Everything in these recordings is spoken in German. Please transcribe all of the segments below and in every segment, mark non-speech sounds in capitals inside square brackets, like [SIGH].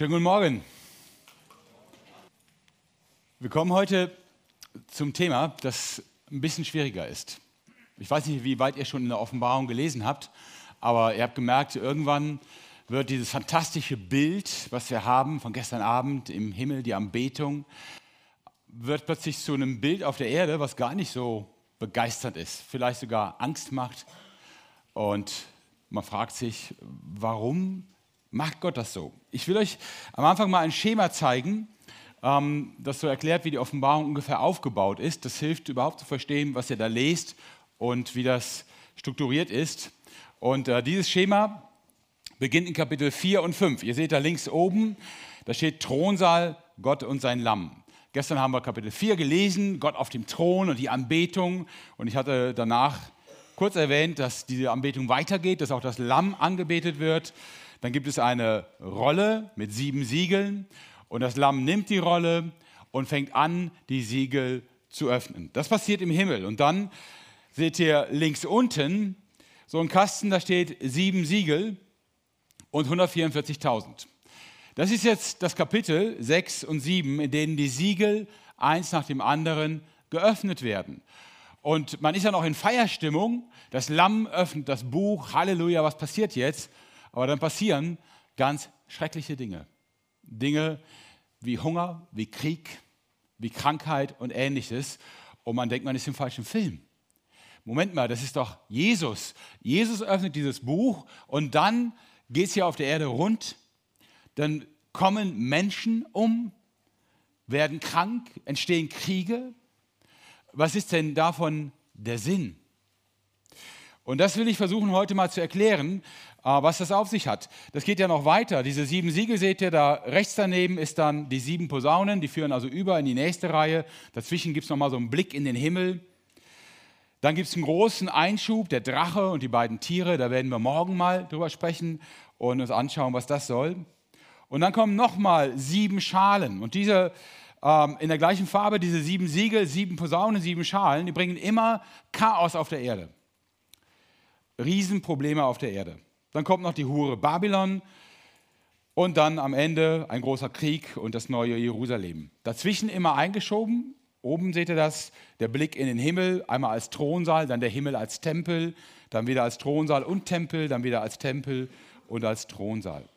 Schönen guten Morgen. Wir kommen heute zum Thema, das ein bisschen schwieriger ist. Ich weiß nicht, wie weit ihr schon in der Offenbarung gelesen habt, aber ihr habt gemerkt, irgendwann wird dieses fantastische Bild, was wir haben von gestern Abend im Himmel, die Anbetung, wird plötzlich zu einem Bild auf der Erde, was gar nicht so begeisternd ist, vielleicht sogar Angst macht. Und man fragt sich, warum macht Gott das so? Ich will euch am Anfang mal ein Schema zeigen, ähm, das so erklärt, wie die Offenbarung ungefähr aufgebaut ist. Das hilft überhaupt zu verstehen, was ihr da lest und wie das strukturiert ist. Und äh, dieses Schema beginnt in Kapitel 4 und 5. Ihr seht da links oben, da steht Thronsaal, Gott und sein Lamm. Gestern haben wir Kapitel 4 gelesen, Gott auf dem Thron und die Anbetung. Und ich hatte danach kurz erwähnt, dass diese Anbetung weitergeht, dass auch das Lamm angebetet wird. Dann gibt es eine Rolle mit sieben Siegeln und das Lamm nimmt die Rolle und fängt an, die Siegel zu öffnen. Das passiert im Himmel. Und dann seht ihr links unten so einen Kasten, da steht sieben Siegel und 144.000. Das ist jetzt das Kapitel 6 und 7, in denen die Siegel eins nach dem anderen geöffnet werden. Und man ist ja noch in Feierstimmung. Das Lamm öffnet das Buch. Halleluja, was passiert jetzt? Aber dann passieren ganz schreckliche Dinge. Dinge wie Hunger, wie Krieg, wie Krankheit und ähnliches. Und man denkt, man ist im falschen Film. Moment mal, das ist doch Jesus. Jesus öffnet dieses Buch und dann geht es hier auf der Erde rund. Dann kommen Menschen um, werden krank, entstehen Kriege. Was ist denn davon der Sinn? Und das will ich versuchen heute mal zu erklären, was das auf sich hat. Das geht ja noch weiter. Diese sieben Siegel seht ihr da rechts daneben ist dann die sieben Posaunen, die führen also über in die nächste Reihe. Dazwischen gibt es nochmal so einen Blick in den Himmel. Dann gibt es einen großen Einschub, der Drache und die beiden Tiere. Da werden wir morgen mal drüber sprechen und uns anschauen, was das soll. Und dann kommen nochmal sieben Schalen. Und diese ähm, in der gleichen Farbe, diese sieben Siegel, sieben Posaunen, sieben Schalen, die bringen immer Chaos auf der Erde. Riesenprobleme auf der Erde. Dann kommt noch die Hure Babylon und dann am Ende ein großer Krieg und das neue Jerusalem. Dazwischen immer eingeschoben. Oben seht ihr das, der Blick in den Himmel, einmal als Thronsaal, dann der Himmel als Tempel, dann wieder als Thronsaal und Tempel, dann wieder als Tempel und als Thronsaal.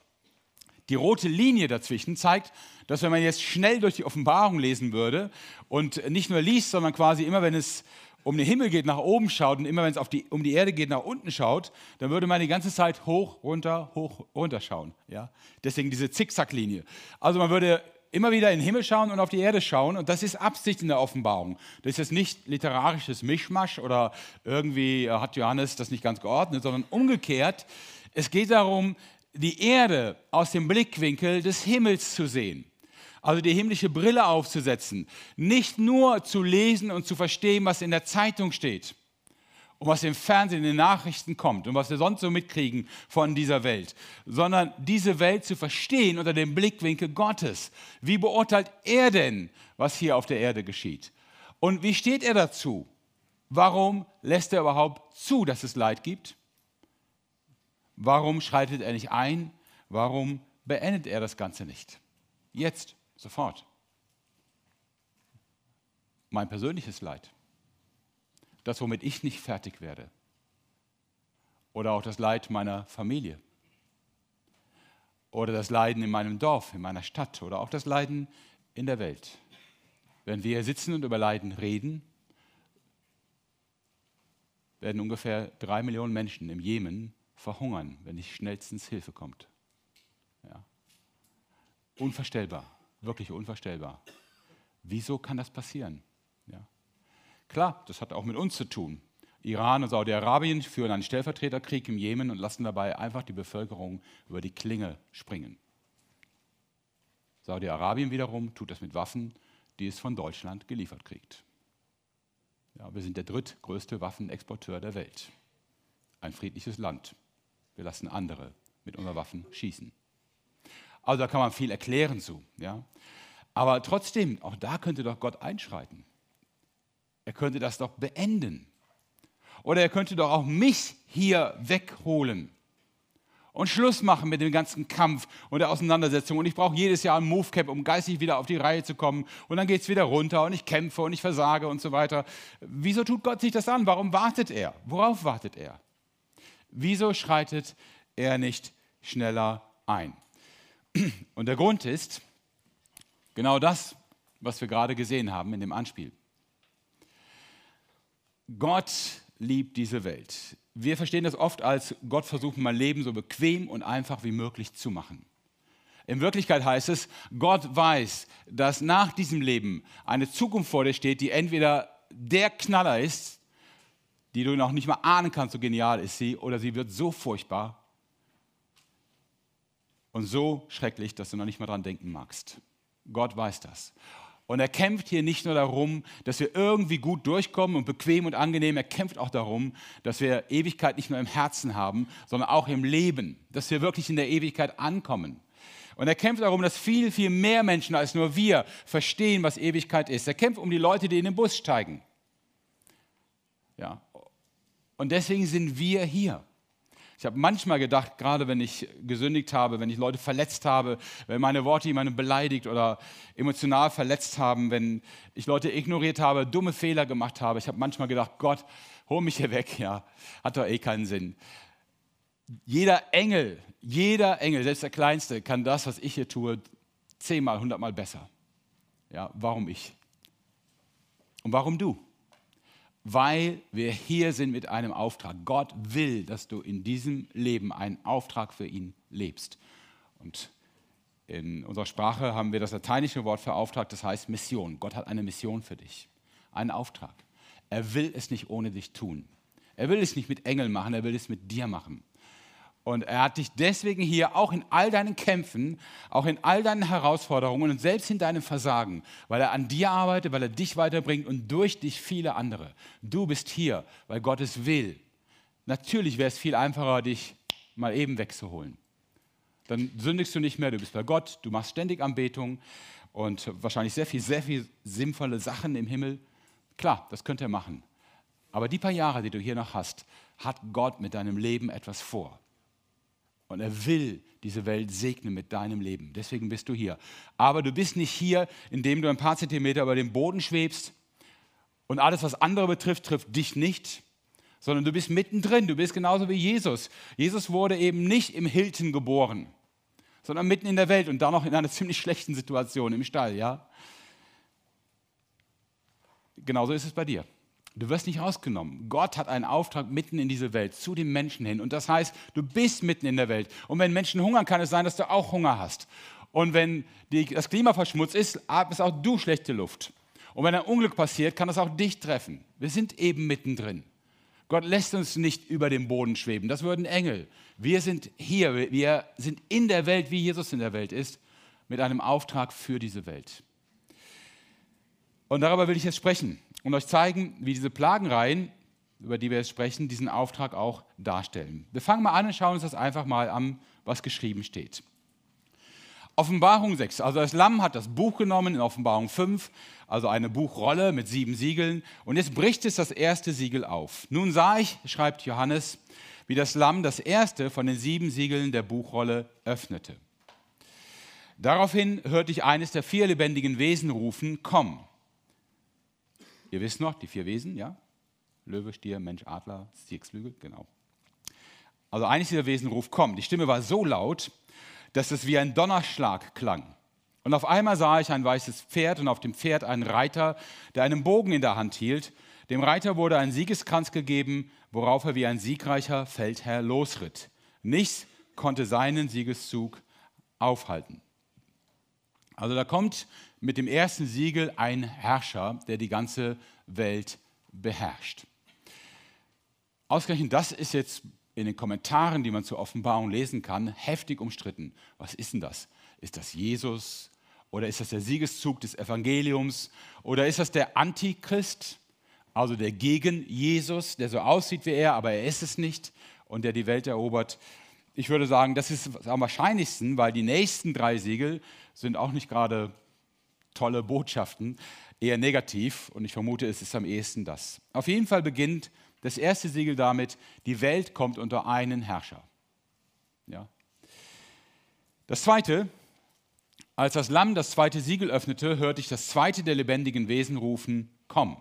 Die rote Linie dazwischen zeigt, dass wenn man jetzt schnell durch die Offenbarung lesen würde und nicht nur liest, sondern quasi immer, wenn es um den Himmel geht, nach oben schaut und immer wenn es die, um die Erde geht, nach unten schaut, dann würde man die ganze Zeit hoch, runter, hoch, runter schauen. Ja? Deswegen diese Zickzacklinie. Also man würde immer wieder in den Himmel schauen und auf die Erde schauen und das ist Absicht in der Offenbarung. Das ist jetzt nicht literarisches Mischmasch oder irgendwie hat Johannes das nicht ganz geordnet, sondern umgekehrt. Es geht darum, die Erde aus dem Blickwinkel des Himmels zu sehen also die himmlische Brille aufzusetzen, nicht nur zu lesen und zu verstehen, was in der Zeitung steht und was im Fernsehen, in den Nachrichten kommt und was wir sonst so mitkriegen von dieser Welt, sondern diese Welt zu verstehen unter dem Blickwinkel Gottes. Wie beurteilt er denn, was hier auf der Erde geschieht? Und wie steht er dazu? Warum lässt er überhaupt zu, dass es Leid gibt? Warum schreitet er nicht ein? Warum beendet er das Ganze nicht? Jetzt. Sofort. Mein persönliches Leid. Das, womit ich nicht fertig werde. Oder auch das Leid meiner Familie. Oder das Leiden in meinem Dorf, in meiner Stadt. Oder auch das Leiden in der Welt. Wenn wir hier sitzen und über Leiden reden, werden ungefähr drei Millionen Menschen im Jemen verhungern, wenn nicht schnellstens Hilfe kommt. Ja. Unvorstellbar wirklich unvorstellbar. Wieso kann das passieren? Ja. Klar, das hat auch mit uns zu tun. Iran und Saudi-Arabien führen einen Stellvertreterkrieg im Jemen und lassen dabei einfach die Bevölkerung über die Klinge springen. Saudi-Arabien wiederum tut das mit Waffen, die es von Deutschland geliefert kriegt. Ja, wir sind der drittgrößte Waffenexporteur der Welt. Ein friedliches Land. Wir lassen andere mit unseren Waffen schießen. Also da kann man viel erklären zu. Ja? Aber trotzdem, auch da könnte doch Gott einschreiten. Er könnte das doch beenden. Oder er könnte doch auch mich hier wegholen und Schluss machen mit dem ganzen Kampf und der Auseinandersetzung. Und ich brauche jedes Jahr ein Movecap, um geistig wieder auf die Reihe zu kommen. Und dann geht es wieder runter und ich kämpfe und ich versage und so weiter. Wieso tut Gott sich das an? Warum wartet er? Worauf wartet er? Wieso schreitet er nicht schneller ein? Und der Grund ist genau das, was wir gerade gesehen haben in dem Anspiel. Gott liebt diese Welt. Wir verstehen das oft als Gott versucht mein Leben so bequem und einfach wie möglich zu machen. In Wirklichkeit heißt es, Gott weiß, dass nach diesem Leben eine Zukunft vor dir steht, die entweder der Knaller ist, die du noch nicht mal ahnen kannst, so genial ist sie, oder sie wird so furchtbar und so schrecklich, dass du noch nicht mal dran denken magst. Gott weiß das. Und er kämpft hier nicht nur darum, dass wir irgendwie gut durchkommen und bequem und angenehm, er kämpft auch darum, dass wir Ewigkeit nicht nur im Herzen haben, sondern auch im Leben, dass wir wirklich in der Ewigkeit ankommen. Und er kämpft darum, dass viel, viel mehr Menschen als nur wir verstehen, was Ewigkeit ist. Er kämpft um die Leute, die in den Bus steigen. Ja. Und deswegen sind wir hier. Ich habe manchmal gedacht, gerade wenn ich gesündigt habe, wenn ich Leute verletzt habe, wenn meine Worte jemanden beleidigt oder emotional verletzt haben, wenn ich Leute ignoriert habe, dumme Fehler gemacht habe, ich habe manchmal gedacht, Gott, hol mich hier weg, ja, hat doch eh keinen Sinn. Jeder Engel, jeder Engel, selbst der Kleinste, kann das, was ich hier tue, zehnmal, hundertmal besser. Ja, warum ich? Und warum du? Weil wir hier sind mit einem Auftrag. Gott will, dass du in diesem Leben einen Auftrag für ihn lebst. Und in unserer Sprache haben wir das lateinische Wort für Auftrag, das heißt Mission. Gott hat eine Mission für dich, einen Auftrag. Er will es nicht ohne dich tun. Er will es nicht mit Engeln machen, er will es mit dir machen. Und er hat dich deswegen hier auch in all deinen Kämpfen, auch in all deinen Herausforderungen und selbst in deinem Versagen, weil er an dir arbeitet, weil er dich weiterbringt und durch dich viele andere. Du bist hier, weil Gott es will. Natürlich wäre es viel einfacher, dich mal eben wegzuholen. Dann sündigst du nicht mehr, du bist bei Gott, du machst ständig Anbetung und wahrscheinlich sehr viel, sehr viel sinnvolle Sachen im Himmel. Klar, das könnte er machen. Aber die paar Jahre, die du hier noch hast, hat Gott mit deinem Leben etwas vor. Und er will diese Welt segnen mit deinem Leben. Deswegen bist du hier. Aber du bist nicht hier, indem du ein paar Zentimeter über dem Boden schwebst und alles, was andere betrifft, trifft dich nicht, sondern du bist mittendrin. Du bist genauso wie Jesus. Jesus wurde eben nicht im Hilton geboren, sondern mitten in der Welt und da noch in einer [LAUGHS] ziemlich schlechten Situation im Stall, ja? Genauso ist es bei dir. Du wirst nicht rausgenommen. Gott hat einen Auftrag mitten in diese Welt, zu den Menschen hin. Und das heißt, du bist mitten in der Welt. Und wenn Menschen hungern, kann es sein, dass du auch Hunger hast. Und wenn die, das Klima verschmutzt ist, atmest auch du schlechte Luft. Und wenn ein Unglück passiert, kann das auch dich treffen. Wir sind eben mittendrin. Gott lässt uns nicht über dem Boden schweben. Das würden Engel. Wir sind hier. Wir sind in der Welt, wie Jesus in der Welt ist, mit einem Auftrag für diese Welt. Und darüber will ich jetzt sprechen und euch zeigen, wie diese Plagenreihen, über die wir jetzt sprechen, diesen Auftrag auch darstellen. Wir fangen mal an und schauen uns das einfach mal an, was geschrieben steht. Offenbarung 6, also das Lamm hat das Buch genommen in Offenbarung 5, also eine Buchrolle mit sieben Siegeln, und jetzt bricht es das erste Siegel auf. Nun sah ich, schreibt Johannes, wie das Lamm das erste von den sieben Siegeln der Buchrolle öffnete. Daraufhin hörte ich eines der vier lebendigen Wesen rufen, komm. Ihr wisst noch, die vier Wesen, ja? Löwe, Stier, Mensch, Adler, Siegsflügel, genau. Also eines dieser Wesen ruft, komm. Die Stimme war so laut, dass es wie ein Donnerschlag klang. Und auf einmal sah ich ein weißes Pferd und auf dem Pferd einen Reiter, der einen Bogen in der Hand hielt. Dem Reiter wurde ein Siegeskranz gegeben, worauf er wie ein siegreicher Feldherr losritt. Nichts konnte seinen Siegeszug aufhalten. Also da kommt mit dem ersten Siegel ein Herrscher, der die ganze Welt beherrscht. Ausgerechnet das ist jetzt in den Kommentaren, die man zur Offenbarung lesen kann, heftig umstritten. Was ist denn das? Ist das Jesus oder ist das der Siegeszug des Evangeliums oder ist das der Antichrist, also der gegen Jesus, der so aussieht wie er, aber er ist es nicht und der die Welt erobert? Ich würde sagen, das ist am wahrscheinlichsten, weil die nächsten drei Siegel sind auch nicht gerade tolle Botschaften, eher negativ und ich vermute, es ist am ehesten das. Auf jeden Fall beginnt das erste Siegel damit, die Welt kommt unter einen Herrscher. Ja. Das zweite, als das Lamm das zweite Siegel öffnete, hörte ich das zweite der lebendigen Wesen rufen, komm.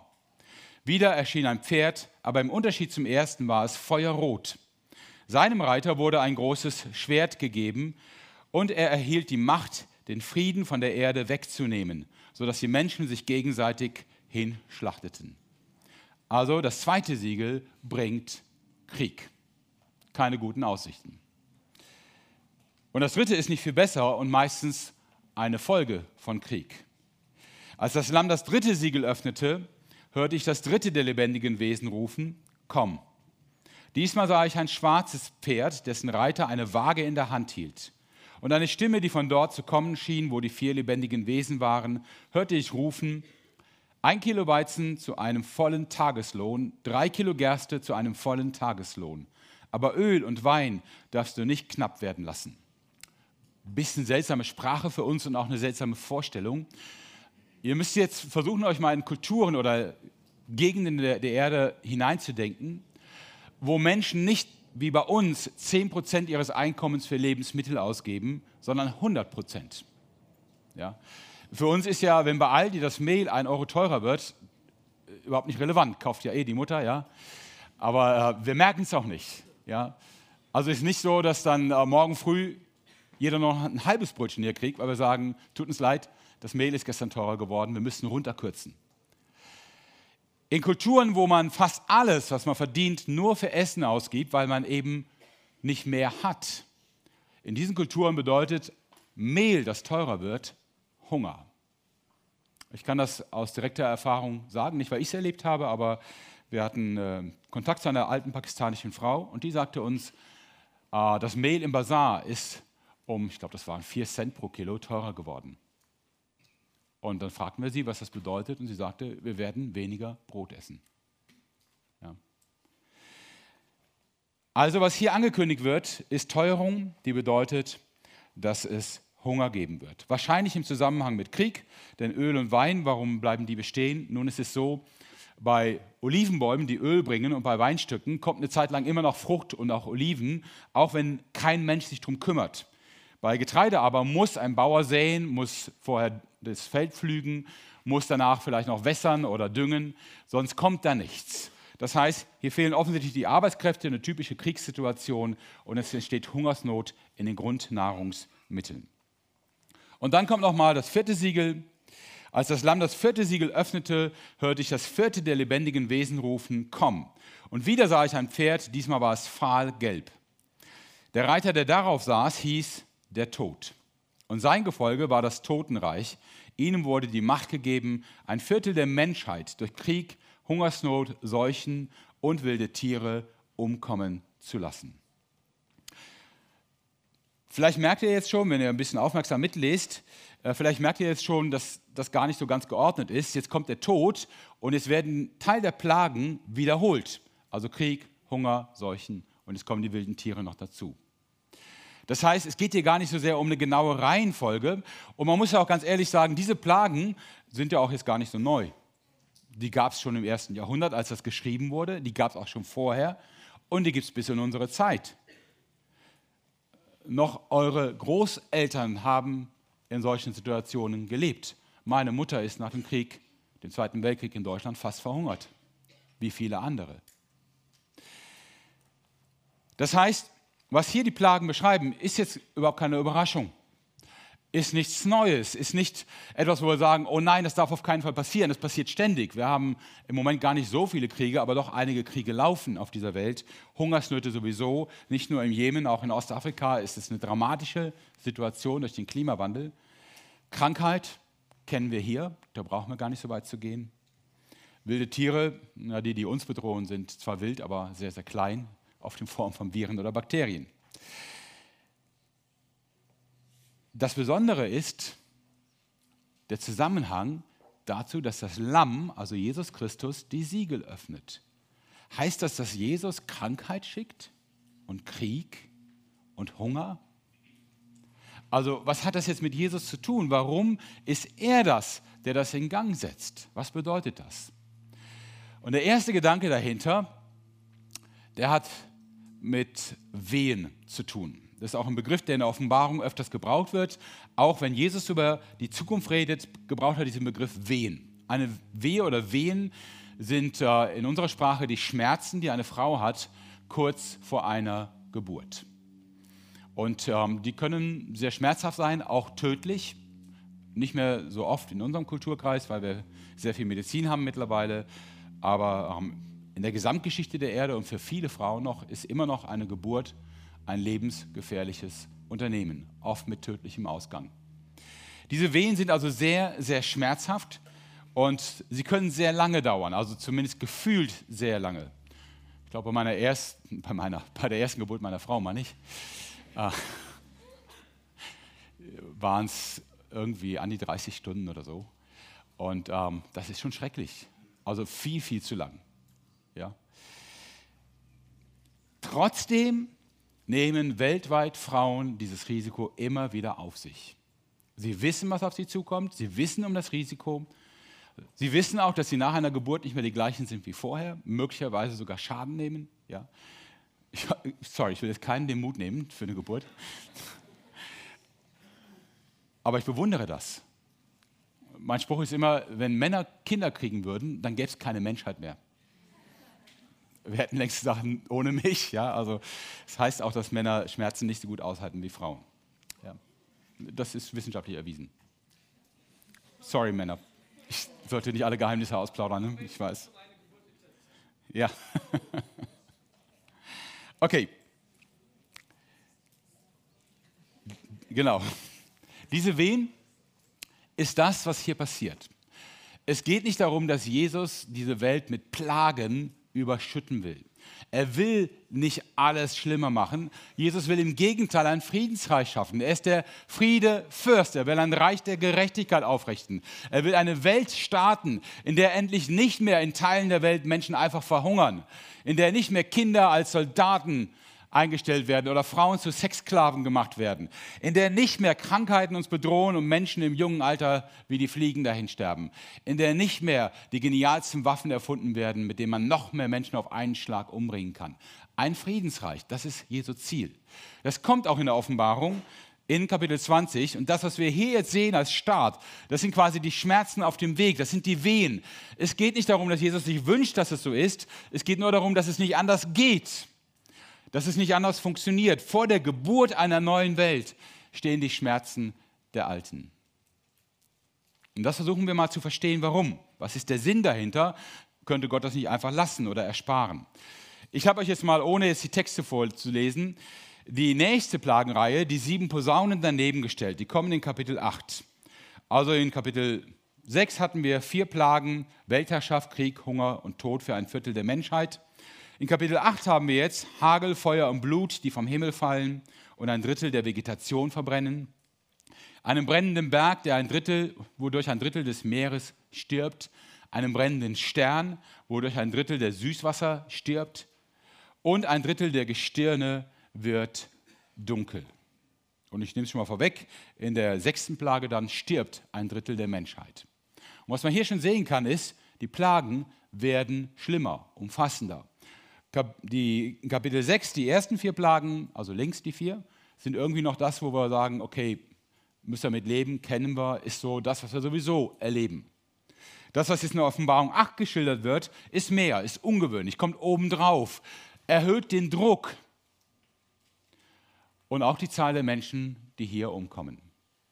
Wieder erschien ein Pferd, aber im Unterschied zum ersten war es feuerrot. Seinem Reiter wurde ein großes Schwert gegeben und er erhielt die Macht, den Frieden von der Erde wegzunehmen, sodass die Menschen sich gegenseitig hinschlachteten. Also das zweite Siegel bringt Krieg. Keine guten Aussichten. Und das dritte ist nicht viel besser und meistens eine Folge von Krieg. Als das Lamm das dritte Siegel öffnete, hörte ich das dritte der lebendigen Wesen rufen, komm. Diesmal sah ich ein schwarzes Pferd, dessen Reiter eine Waage in der Hand hielt. Und eine Stimme, die von dort zu kommen schien, wo die vier lebendigen Wesen waren, hörte ich rufen, ein Kilo Weizen zu einem vollen Tageslohn, drei Kilo Gerste zu einem vollen Tageslohn. Aber Öl und Wein darfst du nicht knapp werden lassen. Bisschen seltsame Sprache für uns und auch eine seltsame Vorstellung. Ihr müsst jetzt versuchen, euch mal in Kulturen oder Gegenden der, Erde hineinzudenken, wo Menschen nicht wie bei uns 10% ihres Einkommens für Lebensmittel ausgeben, sondern 100%. Ja? Für uns ist ja, wenn bei Aldi das Mehl ein Euro teurer wird, überhaupt nicht relevant. Kauft ja eh die Mutter, ja. Aber äh, wir merken es auch nicht. Ja? Also ist nicht so, dass dann äh, morgen früh jeder noch ein halbes Brötchen hier kriegt, weil wir sagen, tut uns leid, das Mehl ist gestern teurer geworden, wir müssen runterkürzen. In Kulturen, wo man fast alles, was man verdient, nur für Essen ausgibt, weil man eben nicht mehr hat. In diesen Kulturen bedeutet Mehl, das teurer wird, Hunger. Ich kann das aus direkter Erfahrung sagen, nicht weil ich es erlebt habe, aber wir hatten äh, Kontakt zu einer alten pakistanischen Frau und die sagte uns, äh, das Mehl im Bazar ist um, ich glaube, das waren 4 Cent pro Kilo teurer geworden. Und dann fragten wir sie, was das bedeutet, und sie sagte, wir werden weniger Brot essen. Ja. Also was hier angekündigt wird, ist Teuerung, die bedeutet, dass es Hunger geben wird. Wahrscheinlich im Zusammenhang mit Krieg, denn Öl und Wein, warum bleiben die bestehen? Nun ist es so, bei Olivenbäumen, die Öl bringen, und bei Weinstücken kommt eine Zeit lang immer noch Frucht und auch Oliven, auch wenn kein Mensch sich darum kümmert. Bei Getreide aber muss ein Bauer säen, muss vorher das Feld pflügen, muss danach vielleicht noch wässern oder düngen, sonst kommt da nichts. Das heißt, hier fehlen offensichtlich die Arbeitskräfte, eine typische Kriegssituation und es entsteht Hungersnot in den Grundnahrungsmitteln. Und dann kommt nochmal das vierte Siegel. Als das Lamm das vierte Siegel öffnete, hörte ich das vierte der lebendigen Wesen rufen, komm. Und wieder sah ich ein Pferd, diesmal war es fahlgelb. Der Reiter, der darauf saß, hieß der Tod. Und sein Gefolge war das Totenreich. Ihnen wurde die Macht gegeben, ein Viertel der Menschheit durch Krieg, Hungersnot, Seuchen und wilde Tiere umkommen zu lassen. Vielleicht merkt ihr jetzt schon, wenn ihr ein bisschen aufmerksam mitlest, äh, vielleicht merkt ihr jetzt schon, dass das gar nicht so ganz geordnet ist. Jetzt kommt der Tod und es werden Teil der Plagen wiederholt. Also Krieg, Hunger, Seuchen und es kommen die wilden Tiere noch dazu. Das heißt, es geht hier gar nicht so sehr um eine genaue Reihenfolge. Und man muss ja auch ganz ehrlich sagen, diese Plagen sind ja auch jetzt gar nicht so neu. Die gab es schon im ersten Jahrhundert, als das geschrieben wurde. Die gab es auch schon vorher. Und die gibt es bis in unsere Zeit. Noch eure Großeltern haben in solchen Situationen gelebt. Meine Mutter ist nach dem Krieg, dem Zweiten Weltkrieg in Deutschland, fast verhungert, wie viele andere. Das heißt, was hier die Plagen beschreiben, ist jetzt überhaupt keine Überraschung. Ist nichts Neues, ist nicht etwas, wo wir sagen, oh nein, das darf auf keinen Fall passieren. Das passiert ständig. Wir haben im Moment gar nicht so viele Kriege, aber doch einige Kriege laufen auf dieser Welt. Hungersnöte sowieso, nicht nur im Jemen, auch in Ostafrika ist es eine dramatische Situation durch den Klimawandel. Krankheit kennen wir hier, da brauchen wir gar nicht so weit zu gehen. Wilde Tiere, na, die, die uns bedrohen, sind zwar wild, aber sehr, sehr klein, oft in Form von Viren oder Bakterien. Das Besondere ist der Zusammenhang dazu, dass das Lamm, also Jesus Christus, die Siegel öffnet. Heißt das, dass Jesus Krankheit schickt und Krieg und Hunger? Also was hat das jetzt mit Jesus zu tun? Warum ist er das, der das in Gang setzt? Was bedeutet das? Und der erste Gedanke dahinter, der hat mit Wehen zu tun. Das ist auch ein Begriff, der in der Offenbarung öfters gebraucht wird. Auch wenn Jesus über die Zukunft redet, gebraucht er diesen Begriff Wehen. Eine Wehe oder Wehen sind äh, in unserer Sprache die Schmerzen, die eine Frau hat, kurz vor einer Geburt. Und ähm, die können sehr schmerzhaft sein, auch tödlich. Nicht mehr so oft in unserem Kulturkreis, weil wir sehr viel Medizin haben mittlerweile. Aber ähm, in der Gesamtgeschichte der Erde und für viele Frauen noch ist immer noch eine Geburt ein lebensgefährliches Unternehmen, oft mit tödlichem Ausgang. Diese Wehen sind also sehr, sehr schmerzhaft und sie können sehr lange dauern, also zumindest gefühlt sehr lange. Ich glaube, bei, meiner ersten, bei, meiner, bei der ersten Geburt meiner Frau, meine ich, äh, waren es irgendwie an die 30 Stunden oder so. Und ähm, das ist schon schrecklich. Also viel, viel zu lang. Ja. Trotzdem nehmen weltweit Frauen dieses Risiko immer wieder auf sich. Sie wissen, was auf sie zukommt, sie wissen um das Risiko. Sie wissen auch, dass sie nach einer Geburt nicht mehr die gleichen sind wie vorher, möglicherweise sogar Schaden nehmen. Ja. Ich, sorry, ich will jetzt keinen den Mut nehmen für eine Geburt. Aber ich bewundere das. Mein Spruch ist immer, wenn Männer Kinder kriegen würden, dann gäbe es keine Menschheit mehr wir hätten längst gesagt, ohne mich. Ja? Also, das heißt auch, dass Männer Schmerzen nicht so gut aushalten wie Frauen. Ja. Das ist wissenschaftlich erwiesen. Sorry, Männer. Ich sollte nicht alle Geheimnisse ausplaudern, ne? ich weiß. Ja. [LAUGHS] okay. Genau. Diese Wehen ist das, was hier passiert. Es geht nicht darum, dass Jesus diese Welt mit Plagen überschütten will. Er will nicht alles schlimmer machen. Jesus will im Gegenteil ein Friedensreich schaffen. Er ist der Friedefürst. Er will ein Reich der Gerechtigkeit aufrichten. Er will eine Welt starten, in der endlich nicht mehr in Teilen der Welt Menschen einfach verhungern, in der nicht mehr Kinder als Soldaten eingestellt werden oder Frauen zu Sexsklaven gemacht werden, in der nicht mehr Krankheiten uns bedrohen und Menschen im jungen Alter wie die Fliegen dahin sterben, in der nicht mehr die genialsten Waffen erfunden werden, mit denen man noch mehr Menschen auf einen Schlag umbringen kann. Ein Friedensreich, das ist Jesu Ziel. Das kommt auch in der Offenbarung in Kapitel 20. Und das, was wir hier jetzt sehen als Start, das sind quasi die Schmerzen auf dem Weg, das sind die Wehen. Es geht nicht darum, dass Jesus sich wünscht, dass es so ist. Es geht nur darum, dass es nicht anders geht dass es nicht anders funktioniert. Vor der Geburt einer neuen Welt stehen die Schmerzen der Alten. Und das versuchen wir mal zu verstehen, warum. Was ist der Sinn dahinter? Könnte Gott das nicht einfach lassen oder ersparen? Ich habe euch jetzt mal, ohne jetzt die Texte vorzulesen, die nächste Plagenreihe, die sieben Posaunen daneben gestellt. Die kommen in Kapitel 8. Also in Kapitel 6 hatten wir vier Plagen, Weltherrschaft, Krieg, Hunger und Tod für ein Viertel der Menschheit. In Kapitel 8 haben wir jetzt Hagel, Feuer und Blut, die vom Himmel fallen und ein Drittel der Vegetation verbrennen. Einem brennenden Berg, der ein Drittel, wodurch ein Drittel des Meeres stirbt. Einem brennenden Stern, wodurch ein Drittel der Süßwasser stirbt. Und ein Drittel der Gestirne wird dunkel. Und ich nehme es schon mal vorweg, in der sechsten Plage dann stirbt ein Drittel der Menschheit. Und was man hier schon sehen kann, ist, die Plagen werden schlimmer, umfassender die Kapitel 6, die ersten vier Plagen, also links die vier, sind irgendwie noch das, wo wir sagen, okay, müssen wir mit leben, kennen wir, ist so das, was wir sowieso erleben. Das, was jetzt in der Offenbarung 8 geschildert wird, ist mehr, ist ungewöhnlich, kommt obendrauf, erhöht den Druck und auch die Zahl der Menschen, die hier umkommen.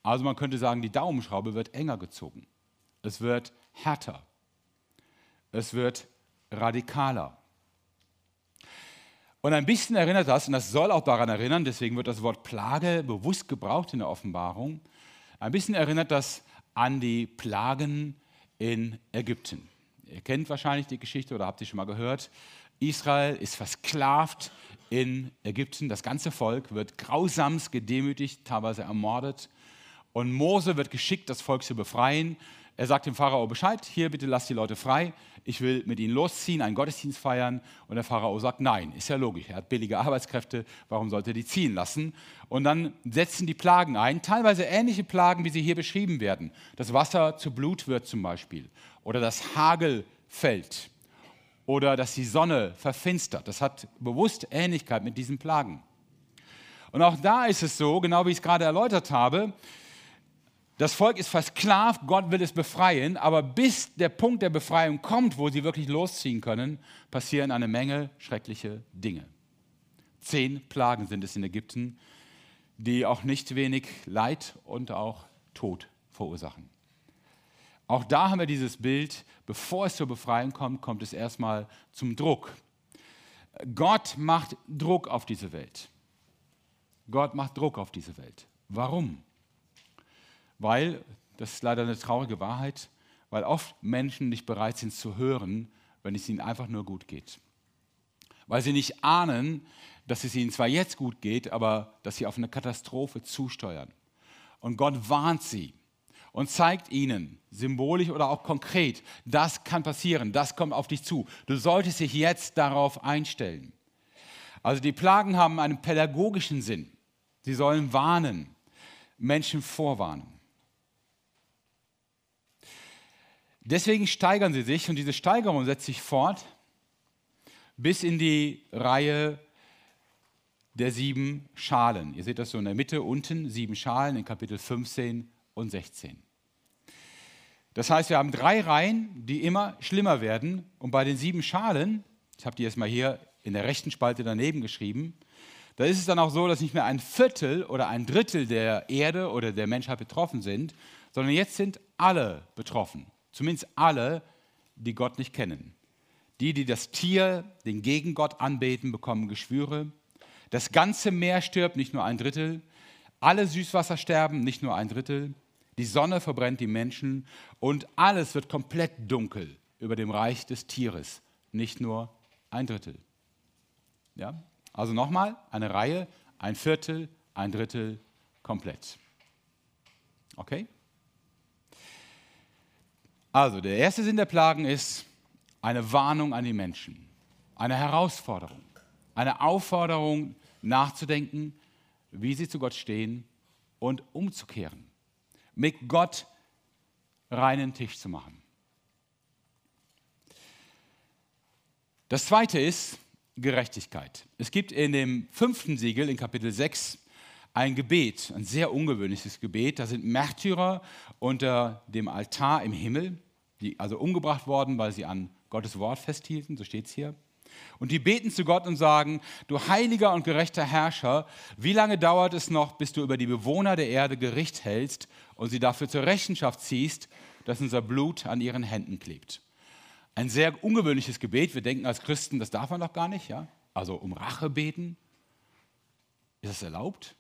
Also man könnte sagen, die Daumenschraube wird enger gezogen. Es wird härter. Es wird radikaler. Und ein bisschen erinnert das, und das soll auch daran erinnern, deswegen wird das Wort Plage bewusst gebraucht in der Offenbarung, ein bisschen erinnert das an die Plagen in Ägypten. Ihr kennt wahrscheinlich die Geschichte oder habt ihr schon mal gehört. Israel ist versklavt in Ägypten. Das ganze Volk wird grausamst gedemütigt, teilweise ermordet. Und Mose wird geschickt, das Volk zu befreien. Er sagt dem Pharao Bescheid, hier bitte lasst die Leute frei, ich will mit ihnen losziehen, einen Gottesdienst feiern. Und der Pharao sagt, nein, ist ja logisch, er hat billige Arbeitskräfte, warum sollte er die ziehen lassen? Und dann setzen die Plagen ein, teilweise ähnliche Plagen, wie sie hier beschrieben werden. Das Wasser zu Blut wird zum Beispiel oder das Hagel fällt oder dass die Sonne verfinstert. Das hat bewusst Ähnlichkeit mit diesen Plagen. Und auch da ist es so, genau wie ich es gerade erläutert habe, das Volk ist versklavt, Gott will es befreien, aber bis der Punkt der Befreiung kommt, wo sie wirklich losziehen können, passieren eine Menge schreckliche Dinge. Zehn Plagen sind es in Ägypten, die auch nicht wenig Leid und auch Tod verursachen. Auch da haben wir dieses Bild, bevor es zur Befreiung kommt, kommt es erstmal zum Druck. Gott macht Druck auf diese Welt. Gott macht Druck auf diese Welt. Warum? Weil, das ist leider eine traurige Wahrheit, weil oft Menschen nicht bereit sind zu hören, wenn es ihnen einfach nur gut geht. Weil sie nicht ahnen, dass es ihnen zwar jetzt gut geht, aber dass sie auf eine Katastrophe zusteuern. Und Gott warnt sie und zeigt ihnen, symbolisch oder auch konkret, das kann passieren, das kommt auf dich zu. Du solltest dich jetzt darauf einstellen. Also die Plagen haben einen pädagogischen Sinn. Sie sollen warnen, Menschen vorwarnen. Deswegen steigern sie sich und diese Steigerung setzt sich fort bis in die Reihe der sieben Schalen. Ihr seht das so in der Mitte unten, sieben Schalen in Kapitel 15 und 16. Das heißt, wir haben drei Reihen, die immer schlimmer werden. Und bei den sieben Schalen, ich habe die jetzt mal hier in der rechten Spalte daneben geschrieben, da ist es dann auch so, dass nicht mehr ein Viertel oder ein Drittel der Erde oder der Menschheit betroffen sind, sondern jetzt sind alle betroffen. Zumindest alle, die Gott nicht kennen. Die, die das Tier, den Gegengott anbeten, bekommen Geschwüre. Das ganze Meer stirbt, nicht nur ein Drittel. Alle Süßwasser sterben, nicht nur ein Drittel. Die Sonne verbrennt die Menschen und alles wird komplett dunkel über dem Reich des Tieres, nicht nur ein Drittel. Ja? Also nochmal, eine Reihe, ein Viertel, ein Drittel, komplett. Okay? Also, der erste Sinn der Plagen ist eine Warnung an die Menschen, eine Herausforderung, eine Aufforderung nachzudenken, wie sie zu Gott stehen und umzukehren, mit Gott reinen Tisch zu machen. Das zweite ist Gerechtigkeit. Es gibt in dem fünften Siegel, in Kapitel 6, ein Gebet, ein sehr ungewöhnliches Gebet. Da sind Märtyrer unter dem Altar im Himmel, die also umgebracht worden, weil sie an Gottes Wort festhielten, so steht es hier. Und die beten zu Gott und sagen, du heiliger und gerechter Herrscher, wie lange dauert es noch, bis du über die Bewohner der Erde Gericht hältst und sie dafür zur Rechenschaft ziehst, dass unser Blut an ihren Händen klebt? Ein sehr ungewöhnliches Gebet. Wir denken als Christen, das darf man doch gar nicht. Ja? Also um Rache beten. Ist das erlaubt?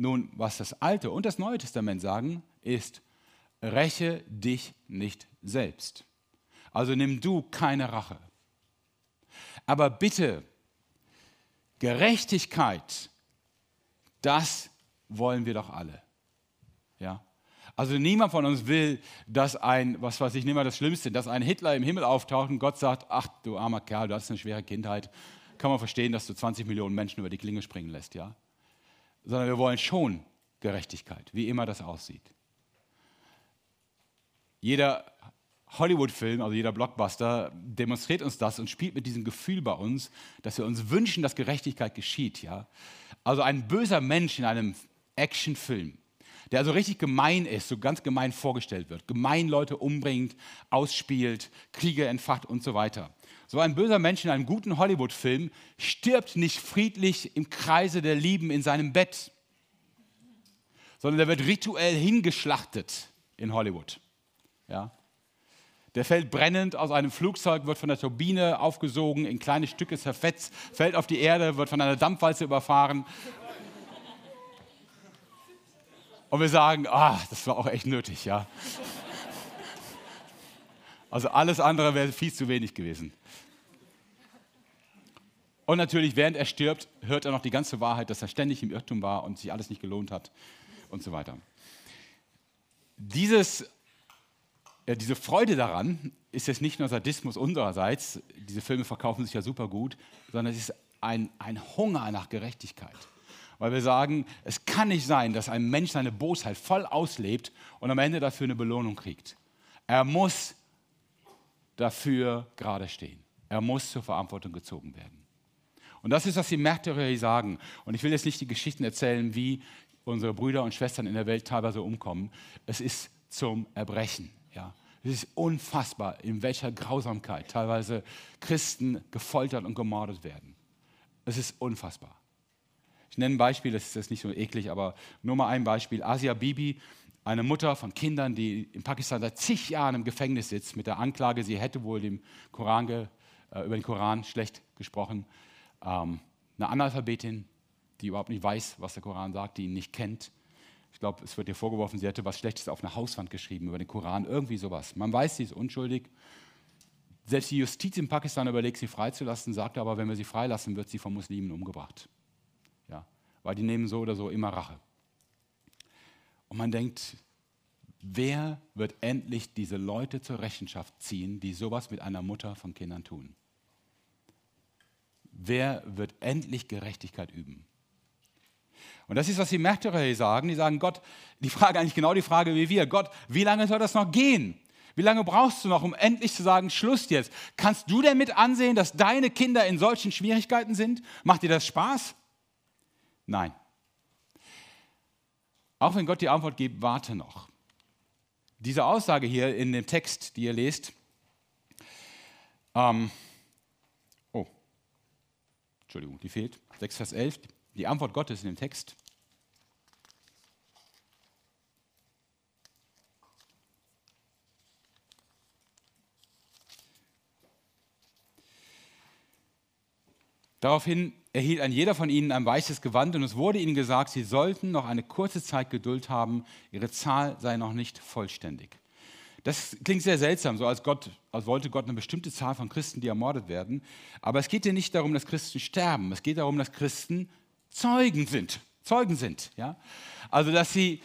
Nun, was das Alte und das Neue Testament sagen, ist, räche dich nicht selbst. Also nimm du keine Rache. Aber bitte, Gerechtigkeit, das wollen wir doch alle. Ja? Also niemand von uns will, dass ein, was weiß ich, nicht mal das Schlimmste, dass ein Hitler im Himmel auftaucht und Gott sagt, ach du armer Kerl, du hast eine schwere Kindheit. Kann man verstehen, dass du 20 Millionen Menschen über die Klinge springen lässt, ja? Sondern wir wollen schon Gerechtigkeit, wie immer das aussieht. Jeder Hollywood-Film, also jeder Blockbuster, demonstriert uns das und spielt mit diesem Gefühl bei uns, dass wir uns wünschen, dass Gerechtigkeit geschieht. Ja? Also ein böser Mensch in einem Actionfilm, der also richtig gemein ist, so ganz gemein vorgestellt wird, gemein Leute umbringt, ausspielt, Kriege entfacht und so weiter. So ein böser Mensch in einem guten Hollywood-Film stirbt nicht friedlich im Kreise der Lieben in seinem Bett, sondern der wird rituell hingeschlachtet in Hollywood. Ja? Der fällt brennend aus einem Flugzeug, wird von der Turbine aufgesogen, in kleine Stücke zerfetzt, fällt auf die Erde, wird von einer Dampfwalze überfahren. Und wir sagen, ah, das war auch echt nötig, ja. Also alles andere wäre viel zu wenig gewesen. Und natürlich, während er stirbt, hört er noch die ganze Wahrheit, dass er ständig im Irrtum war und sich alles nicht gelohnt hat und so weiter. Dieses, äh, diese Freude daran ist jetzt nicht nur Sadismus unsererseits, diese Filme verkaufen sich ja super gut, sondern es ist ein, ein Hunger nach Gerechtigkeit. Weil wir sagen, es kann nicht sein, dass ein Mensch seine Bosheit voll auslebt und am Ende dafür eine Belohnung kriegt. Er muss dafür gerade stehen. Er muss zur Verantwortung gezogen werden. Und das ist, was die Märtyrer hier sagen. Und ich will jetzt nicht die Geschichten erzählen, wie unsere Brüder und Schwestern in der Welt teilweise umkommen. Es ist zum Erbrechen. Ja. Es ist unfassbar, in welcher Grausamkeit teilweise Christen gefoltert und gemordet werden. Es ist unfassbar. Ich nenne ein Beispiel, das ist jetzt nicht so eklig, aber nur mal ein Beispiel. Asia Bibi, eine Mutter von Kindern, die in Pakistan seit zig Jahren im Gefängnis sitzt, mit der Anklage, sie hätte wohl dem Koran äh, über den Koran schlecht gesprochen. Ähm, eine Analphabetin, die überhaupt nicht weiß, was der Koran sagt, die ihn nicht kennt. Ich glaube, es wird ihr vorgeworfen, sie hätte was Schlechtes auf eine Hauswand geschrieben über den Koran, irgendwie sowas. Man weiß, sie ist unschuldig. Selbst die Justiz in Pakistan überlegt, sie freizulassen, sagt aber, wenn wir sie freilassen, wird sie von Muslimen umgebracht. Ja, weil die nehmen so oder so immer Rache. Und man denkt, wer wird endlich diese Leute zur Rechenschaft ziehen, die sowas mit einer Mutter von Kindern tun? Wer wird endlich Gerechtigkeit üben? Und das ist, was die Märtyrer hier sagen. Die sagen, Gott, die Frage eigentlich genau die Frage wie wir. Gott, wie lange soll das noch gehen? Wie lange brauchst du noch, um endlich zu sagen, Schluss jetzt? Kannst du denn mit ansehen, dass deine Kinder in solchen Schwierigkeiten sind? Macht dir das Spaß? Nein. Auch wenn Gott die Antwort gibt, warte noch. Diese Aussage hier in dem Text, die ihr lest, ähm, oh, Entschuldigung, die fehlt, 6 Vers 11, die Antwort Gottes in dem Text. Daraufhin erhielt ein jeder von ihnen ein weißes Gewand und es wurde ihnen gesagt, sie sollten noch eine kurze Zeit Geduld haben, ihre Zahl sei noch nicht vollständig. Das klingt sehr seltsam, so als, Gott, als wollte Gott eine bestimmte Zahl von Christen, die ermordet werden. Aber es geht hier nicht darum, dass Christen sterben. Es geht darum, dass Christen Zeugen sind. Zeugen sind. Ja? Also, dass sie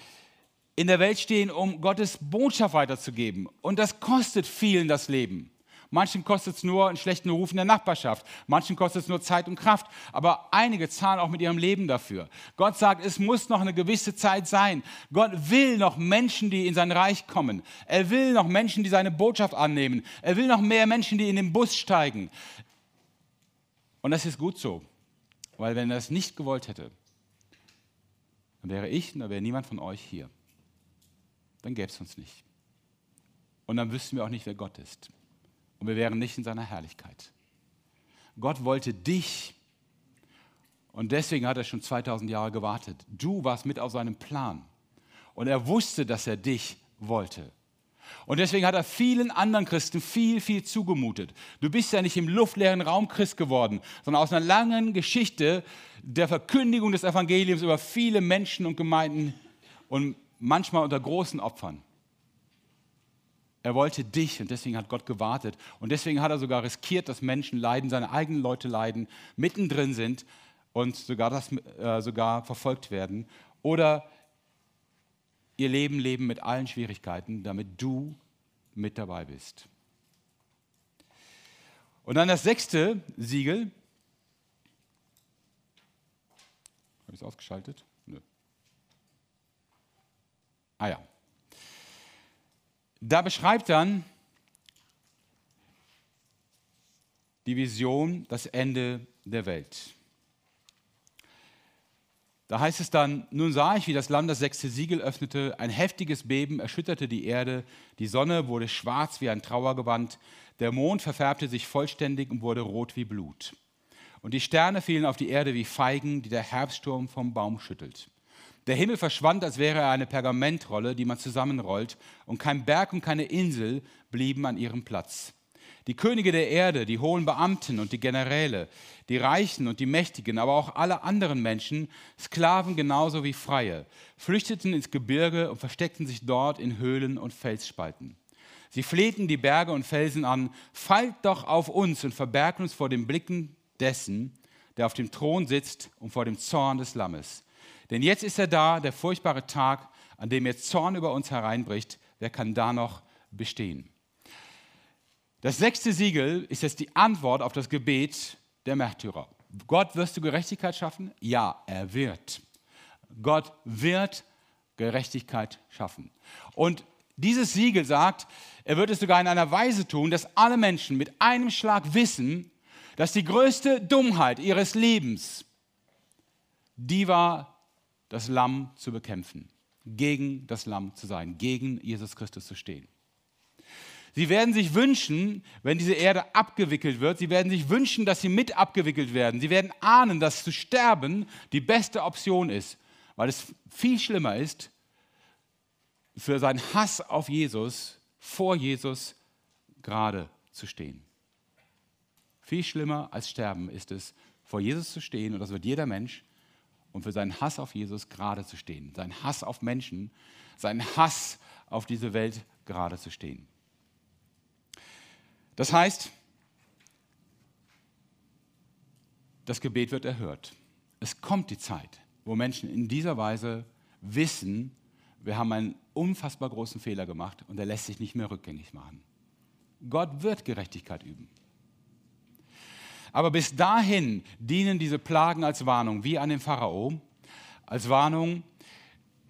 in der Welt stehen, um Gottes Botschaft weiterzugeben. Und das kostet vielen das Leben. Manchen kostet es nur einen schlechten Ruf in der Nachbarschaft. Manchen kostet es nur Zeit und Kraft. Aber einige zahlen auch mit ihrem Leben dafür. Gott sagt, es muss noch eine gewisse Zeit sein. Gott will noch Menschen, die in sein Reich kommen. Er will noch Menschen, die seine Botschaft annehmen. Er will noch mehr Menschen, die in den Bus steigen. Und das ist gut so. Weil wenn er es nicht gewollt hätte, dann wäre ich und dann wäre niemand von euch hier. Dann gäbe es uns nicht. Und dann wüssten wir auch nicht, wer Gott ist. Und wir wären nicht in seiner Herrlichkeit. Gott wollte dich. Und deswegen hat er schon 2000 Jahre gewartet. Du warst mit auf seinem Plan. Und er wusste, dass er dich wollte. Und deswegen hat er vielen anderen Christen viel, viel zugemutet. Du bist ja nicht im luftleeren Raum Christ geworden, sondern aus einer langen Geschichte der Verkündigung des Evangeliums über viele Menschen und Gemeinden und manchmal unter großen Opfern. Er wollte dich und deswegen hat Gott gewartet. Und deswegen hat er sogar riskiert, dass Menschen leiden, seine eigenen Leute leiden, mittendrin sind und sogar, das, äh, sogar verfolgt werden. Oder ihr Leben leben mit allen Schwierigkeiten, damit du mit dabei bist. Und dann das sechste Siegel. Habe ich es ausgeschaltet? Nö. Ah ja. Da beschreibt dann die Vision das Ende der Welt. Da heißt es dann, nun sah ich, wie das Lamm das sechste Siegel öffnete, ein heftiges Beben erschütterte die Erde, die Sonne wurde schwarz wie ein Trauergewand, der Mond verfärbte sich vollständig und wurde rot wie Blut. Und die Sterne fielen auf die Erde wie Feigen, die der Herbststurm vom Baum schüttelt. Der Himmel verschwand, als wäre er eine Pergamentrolle, die man zusammenrollt, und kein Berg und keine Insel blieben an ihrem Platz. Die Könige der Erde, die hohen Beamten und die Generäle, die Reichen und die Mächtigen, aber auch alle anderen Menschen, Sklaven genauso wie Freie, flüchteten ins Gebirge und versteckten sich dort in Höhlen und Felsspalten. Sie flehten die Berge und Felsen an, fallt doch auf uns und verbergt uns vor den Blicken dessen, der auf dem Thron sitzt und vor dem Zorn des Lammes. Denn jetzt ist er da, der furchtbare Tag, an dem jetzt Zorn über uns hereinbricht. Wer kann da noch bestehen? Das sechste Siegel ist jetzt die Antwort auf das Gebet der Märtyrer. Gott, wirst du Gerechtigkeit schaffen? Ja, er wird. Gott wird Gerechtigkeit schaffen. Und dieses Siegel sagt, er wird es sogar in einer Weise tun, dass alle Menschen mit einem Schlag wissen, dass die größte Dummheit ihres Lebens, die war, das Lamm zu bekämpfen, gegen das Lamm zu sein, gegen Jesus Christus zu stehen. Sie werden sich wünschen, wenn diese Erde abgewickelt wird, sie werden sich wünschen, dass sie mit abgewickelt werden. Sie werden ahnen, dass zu sterben die beste Option ist, weil es viel schlimmer ist, für seinen Hass auf Jesus, vor Jesus gerade zu stehen. Viel schlimmer als sterben ist es, vor Jesus zu stehen, und das wird jeder Mensch, und für seinen Hass auf Jesus gerade zu stehen, seinen Hass auf Menschen, seinen Hass auf diese Welt gerade zu stehen. Das heißt, das Gebet wird erhört. Es kommt die Zeit, wo Menschen in dieser Weise wissen, wir haben einen unfassbar großen Fehler gemacht und er lässt sich nicht mehr rückgängig machen. Gott wird Gerechtigkeit üben. Aber bis dahin dienen diese Plagen als Warnung, wie an den Pharao, als Warnung,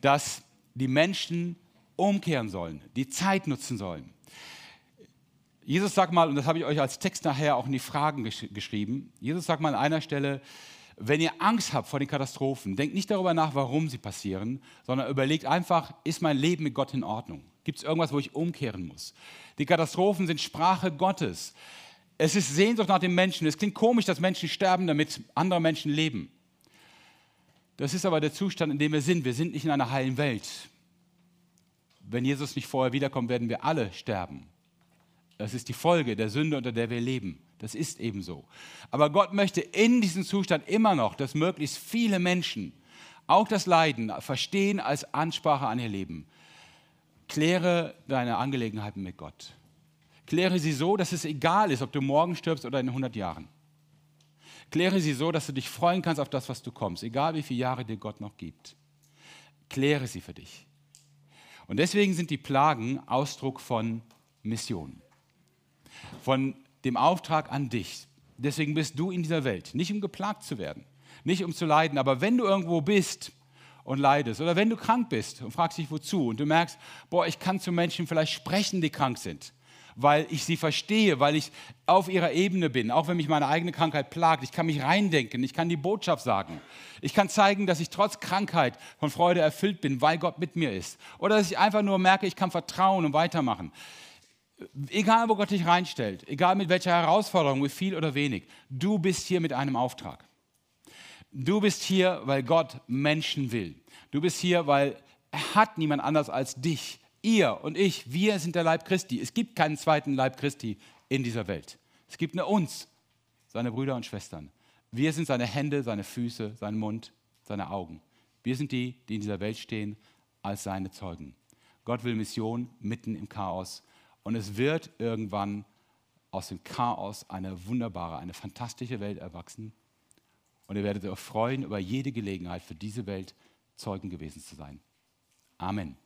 dass die Menschen umkehren sollen, die Zeit nutzen sollen. Jesus sagt mal, und das habe ich euch als Text nachher auch in die Fragen gesch geschrieben, Jesus sagt mal an einer Stelle, wenn ihr Angst habt vor den Katastrophen, denkt nicht darüber nach, warum sie passieren, sondern überlegt einfach, ist mein Leben mit Gott in Ordnung? Gibt es irgendwas, wo ich umkehren muss? Die Katastrophen sind Sprache Gottes. Es ist Sehnsucht nach dem Menschen. Es klingt komisch, dass Menschen sterben, damit andere Menschen leben. Das ist aber der Zustand, in dem wir sind. Wir sind nicht in einer heilen Welt. Wenn Jesus nicht vorher wiederkommt, werden wir alle sterben. Das ist die Folge der Sünde, unter der wir leben. Das ist eben so. Aber Gott möchte in diesem Zustand immer noch, dass möglichst viele Menschen auch das Leiden verstehen als Ansprache an ihr Leben. Kläre deine Angelegenheiten mit Gott. Kläre sie so, dass es egal ist, ob du morgen stirbst oder in 100 Jahren. Kläre sie so, dass du dich freuen kannst auf das, was du kommst, egal wie viele Jahre dir Gott noch gibt. Kläre sie für dich. Und deswegen sind die Plagen Ausdruck von Mission von dem Auftrag an dich. Deswegen bist du in dieser Welt, nicht um geplagt zu werden, nicht um zu leiden, aber wenn du irgendwo bist und leidest oder wenn du krank bist und fragst dich wozu und du merkst, boah, ich kann zu Menschen vielleicht sprechen, die krank sind, weil ich sie verstehe, weil ich auf ihrer Ebene bin, auch wenn mich meine eigene Krankheit plagt. Ich kann mich reindenken, ich kann die Botschaft sagen. Ich kann zeigen, dass ich trotz Krankheit von Freude erfüllt bin, weil Gott mit mir ist. Oder dass ich einfach nur merke, ich kann vertrauen und weitermachen egal wo Gott dich reinstellt, egal mit welcher Herausforderung, wie viel oder wenig, du bist hier mit einem Auftrag. Du bist hier, weil Gott Menschen will. Du bist hier, weil er hat niemand anders als dich. Ihr und ich, wir sind der Leib Christi. Es gibt keinen zweiten Leib Christi in dieser Welt. Es gibt nur uns, seine Brüder und Schwestern. Wir sind seine Hände, seine Füße, sein Mund, seine Augen. Wir sind die, die in dieser Welt stehen als seine Zeugen. Gott will Mission mitten im Chaos und es wird irgendwann aus dem Chaos eine wunderbare, eine fantastische Welt erwachsen. Und ihr werdet euch freuen über jede Gelegenheit, für diese Welt Zeugen gewesen zu sein. Amen.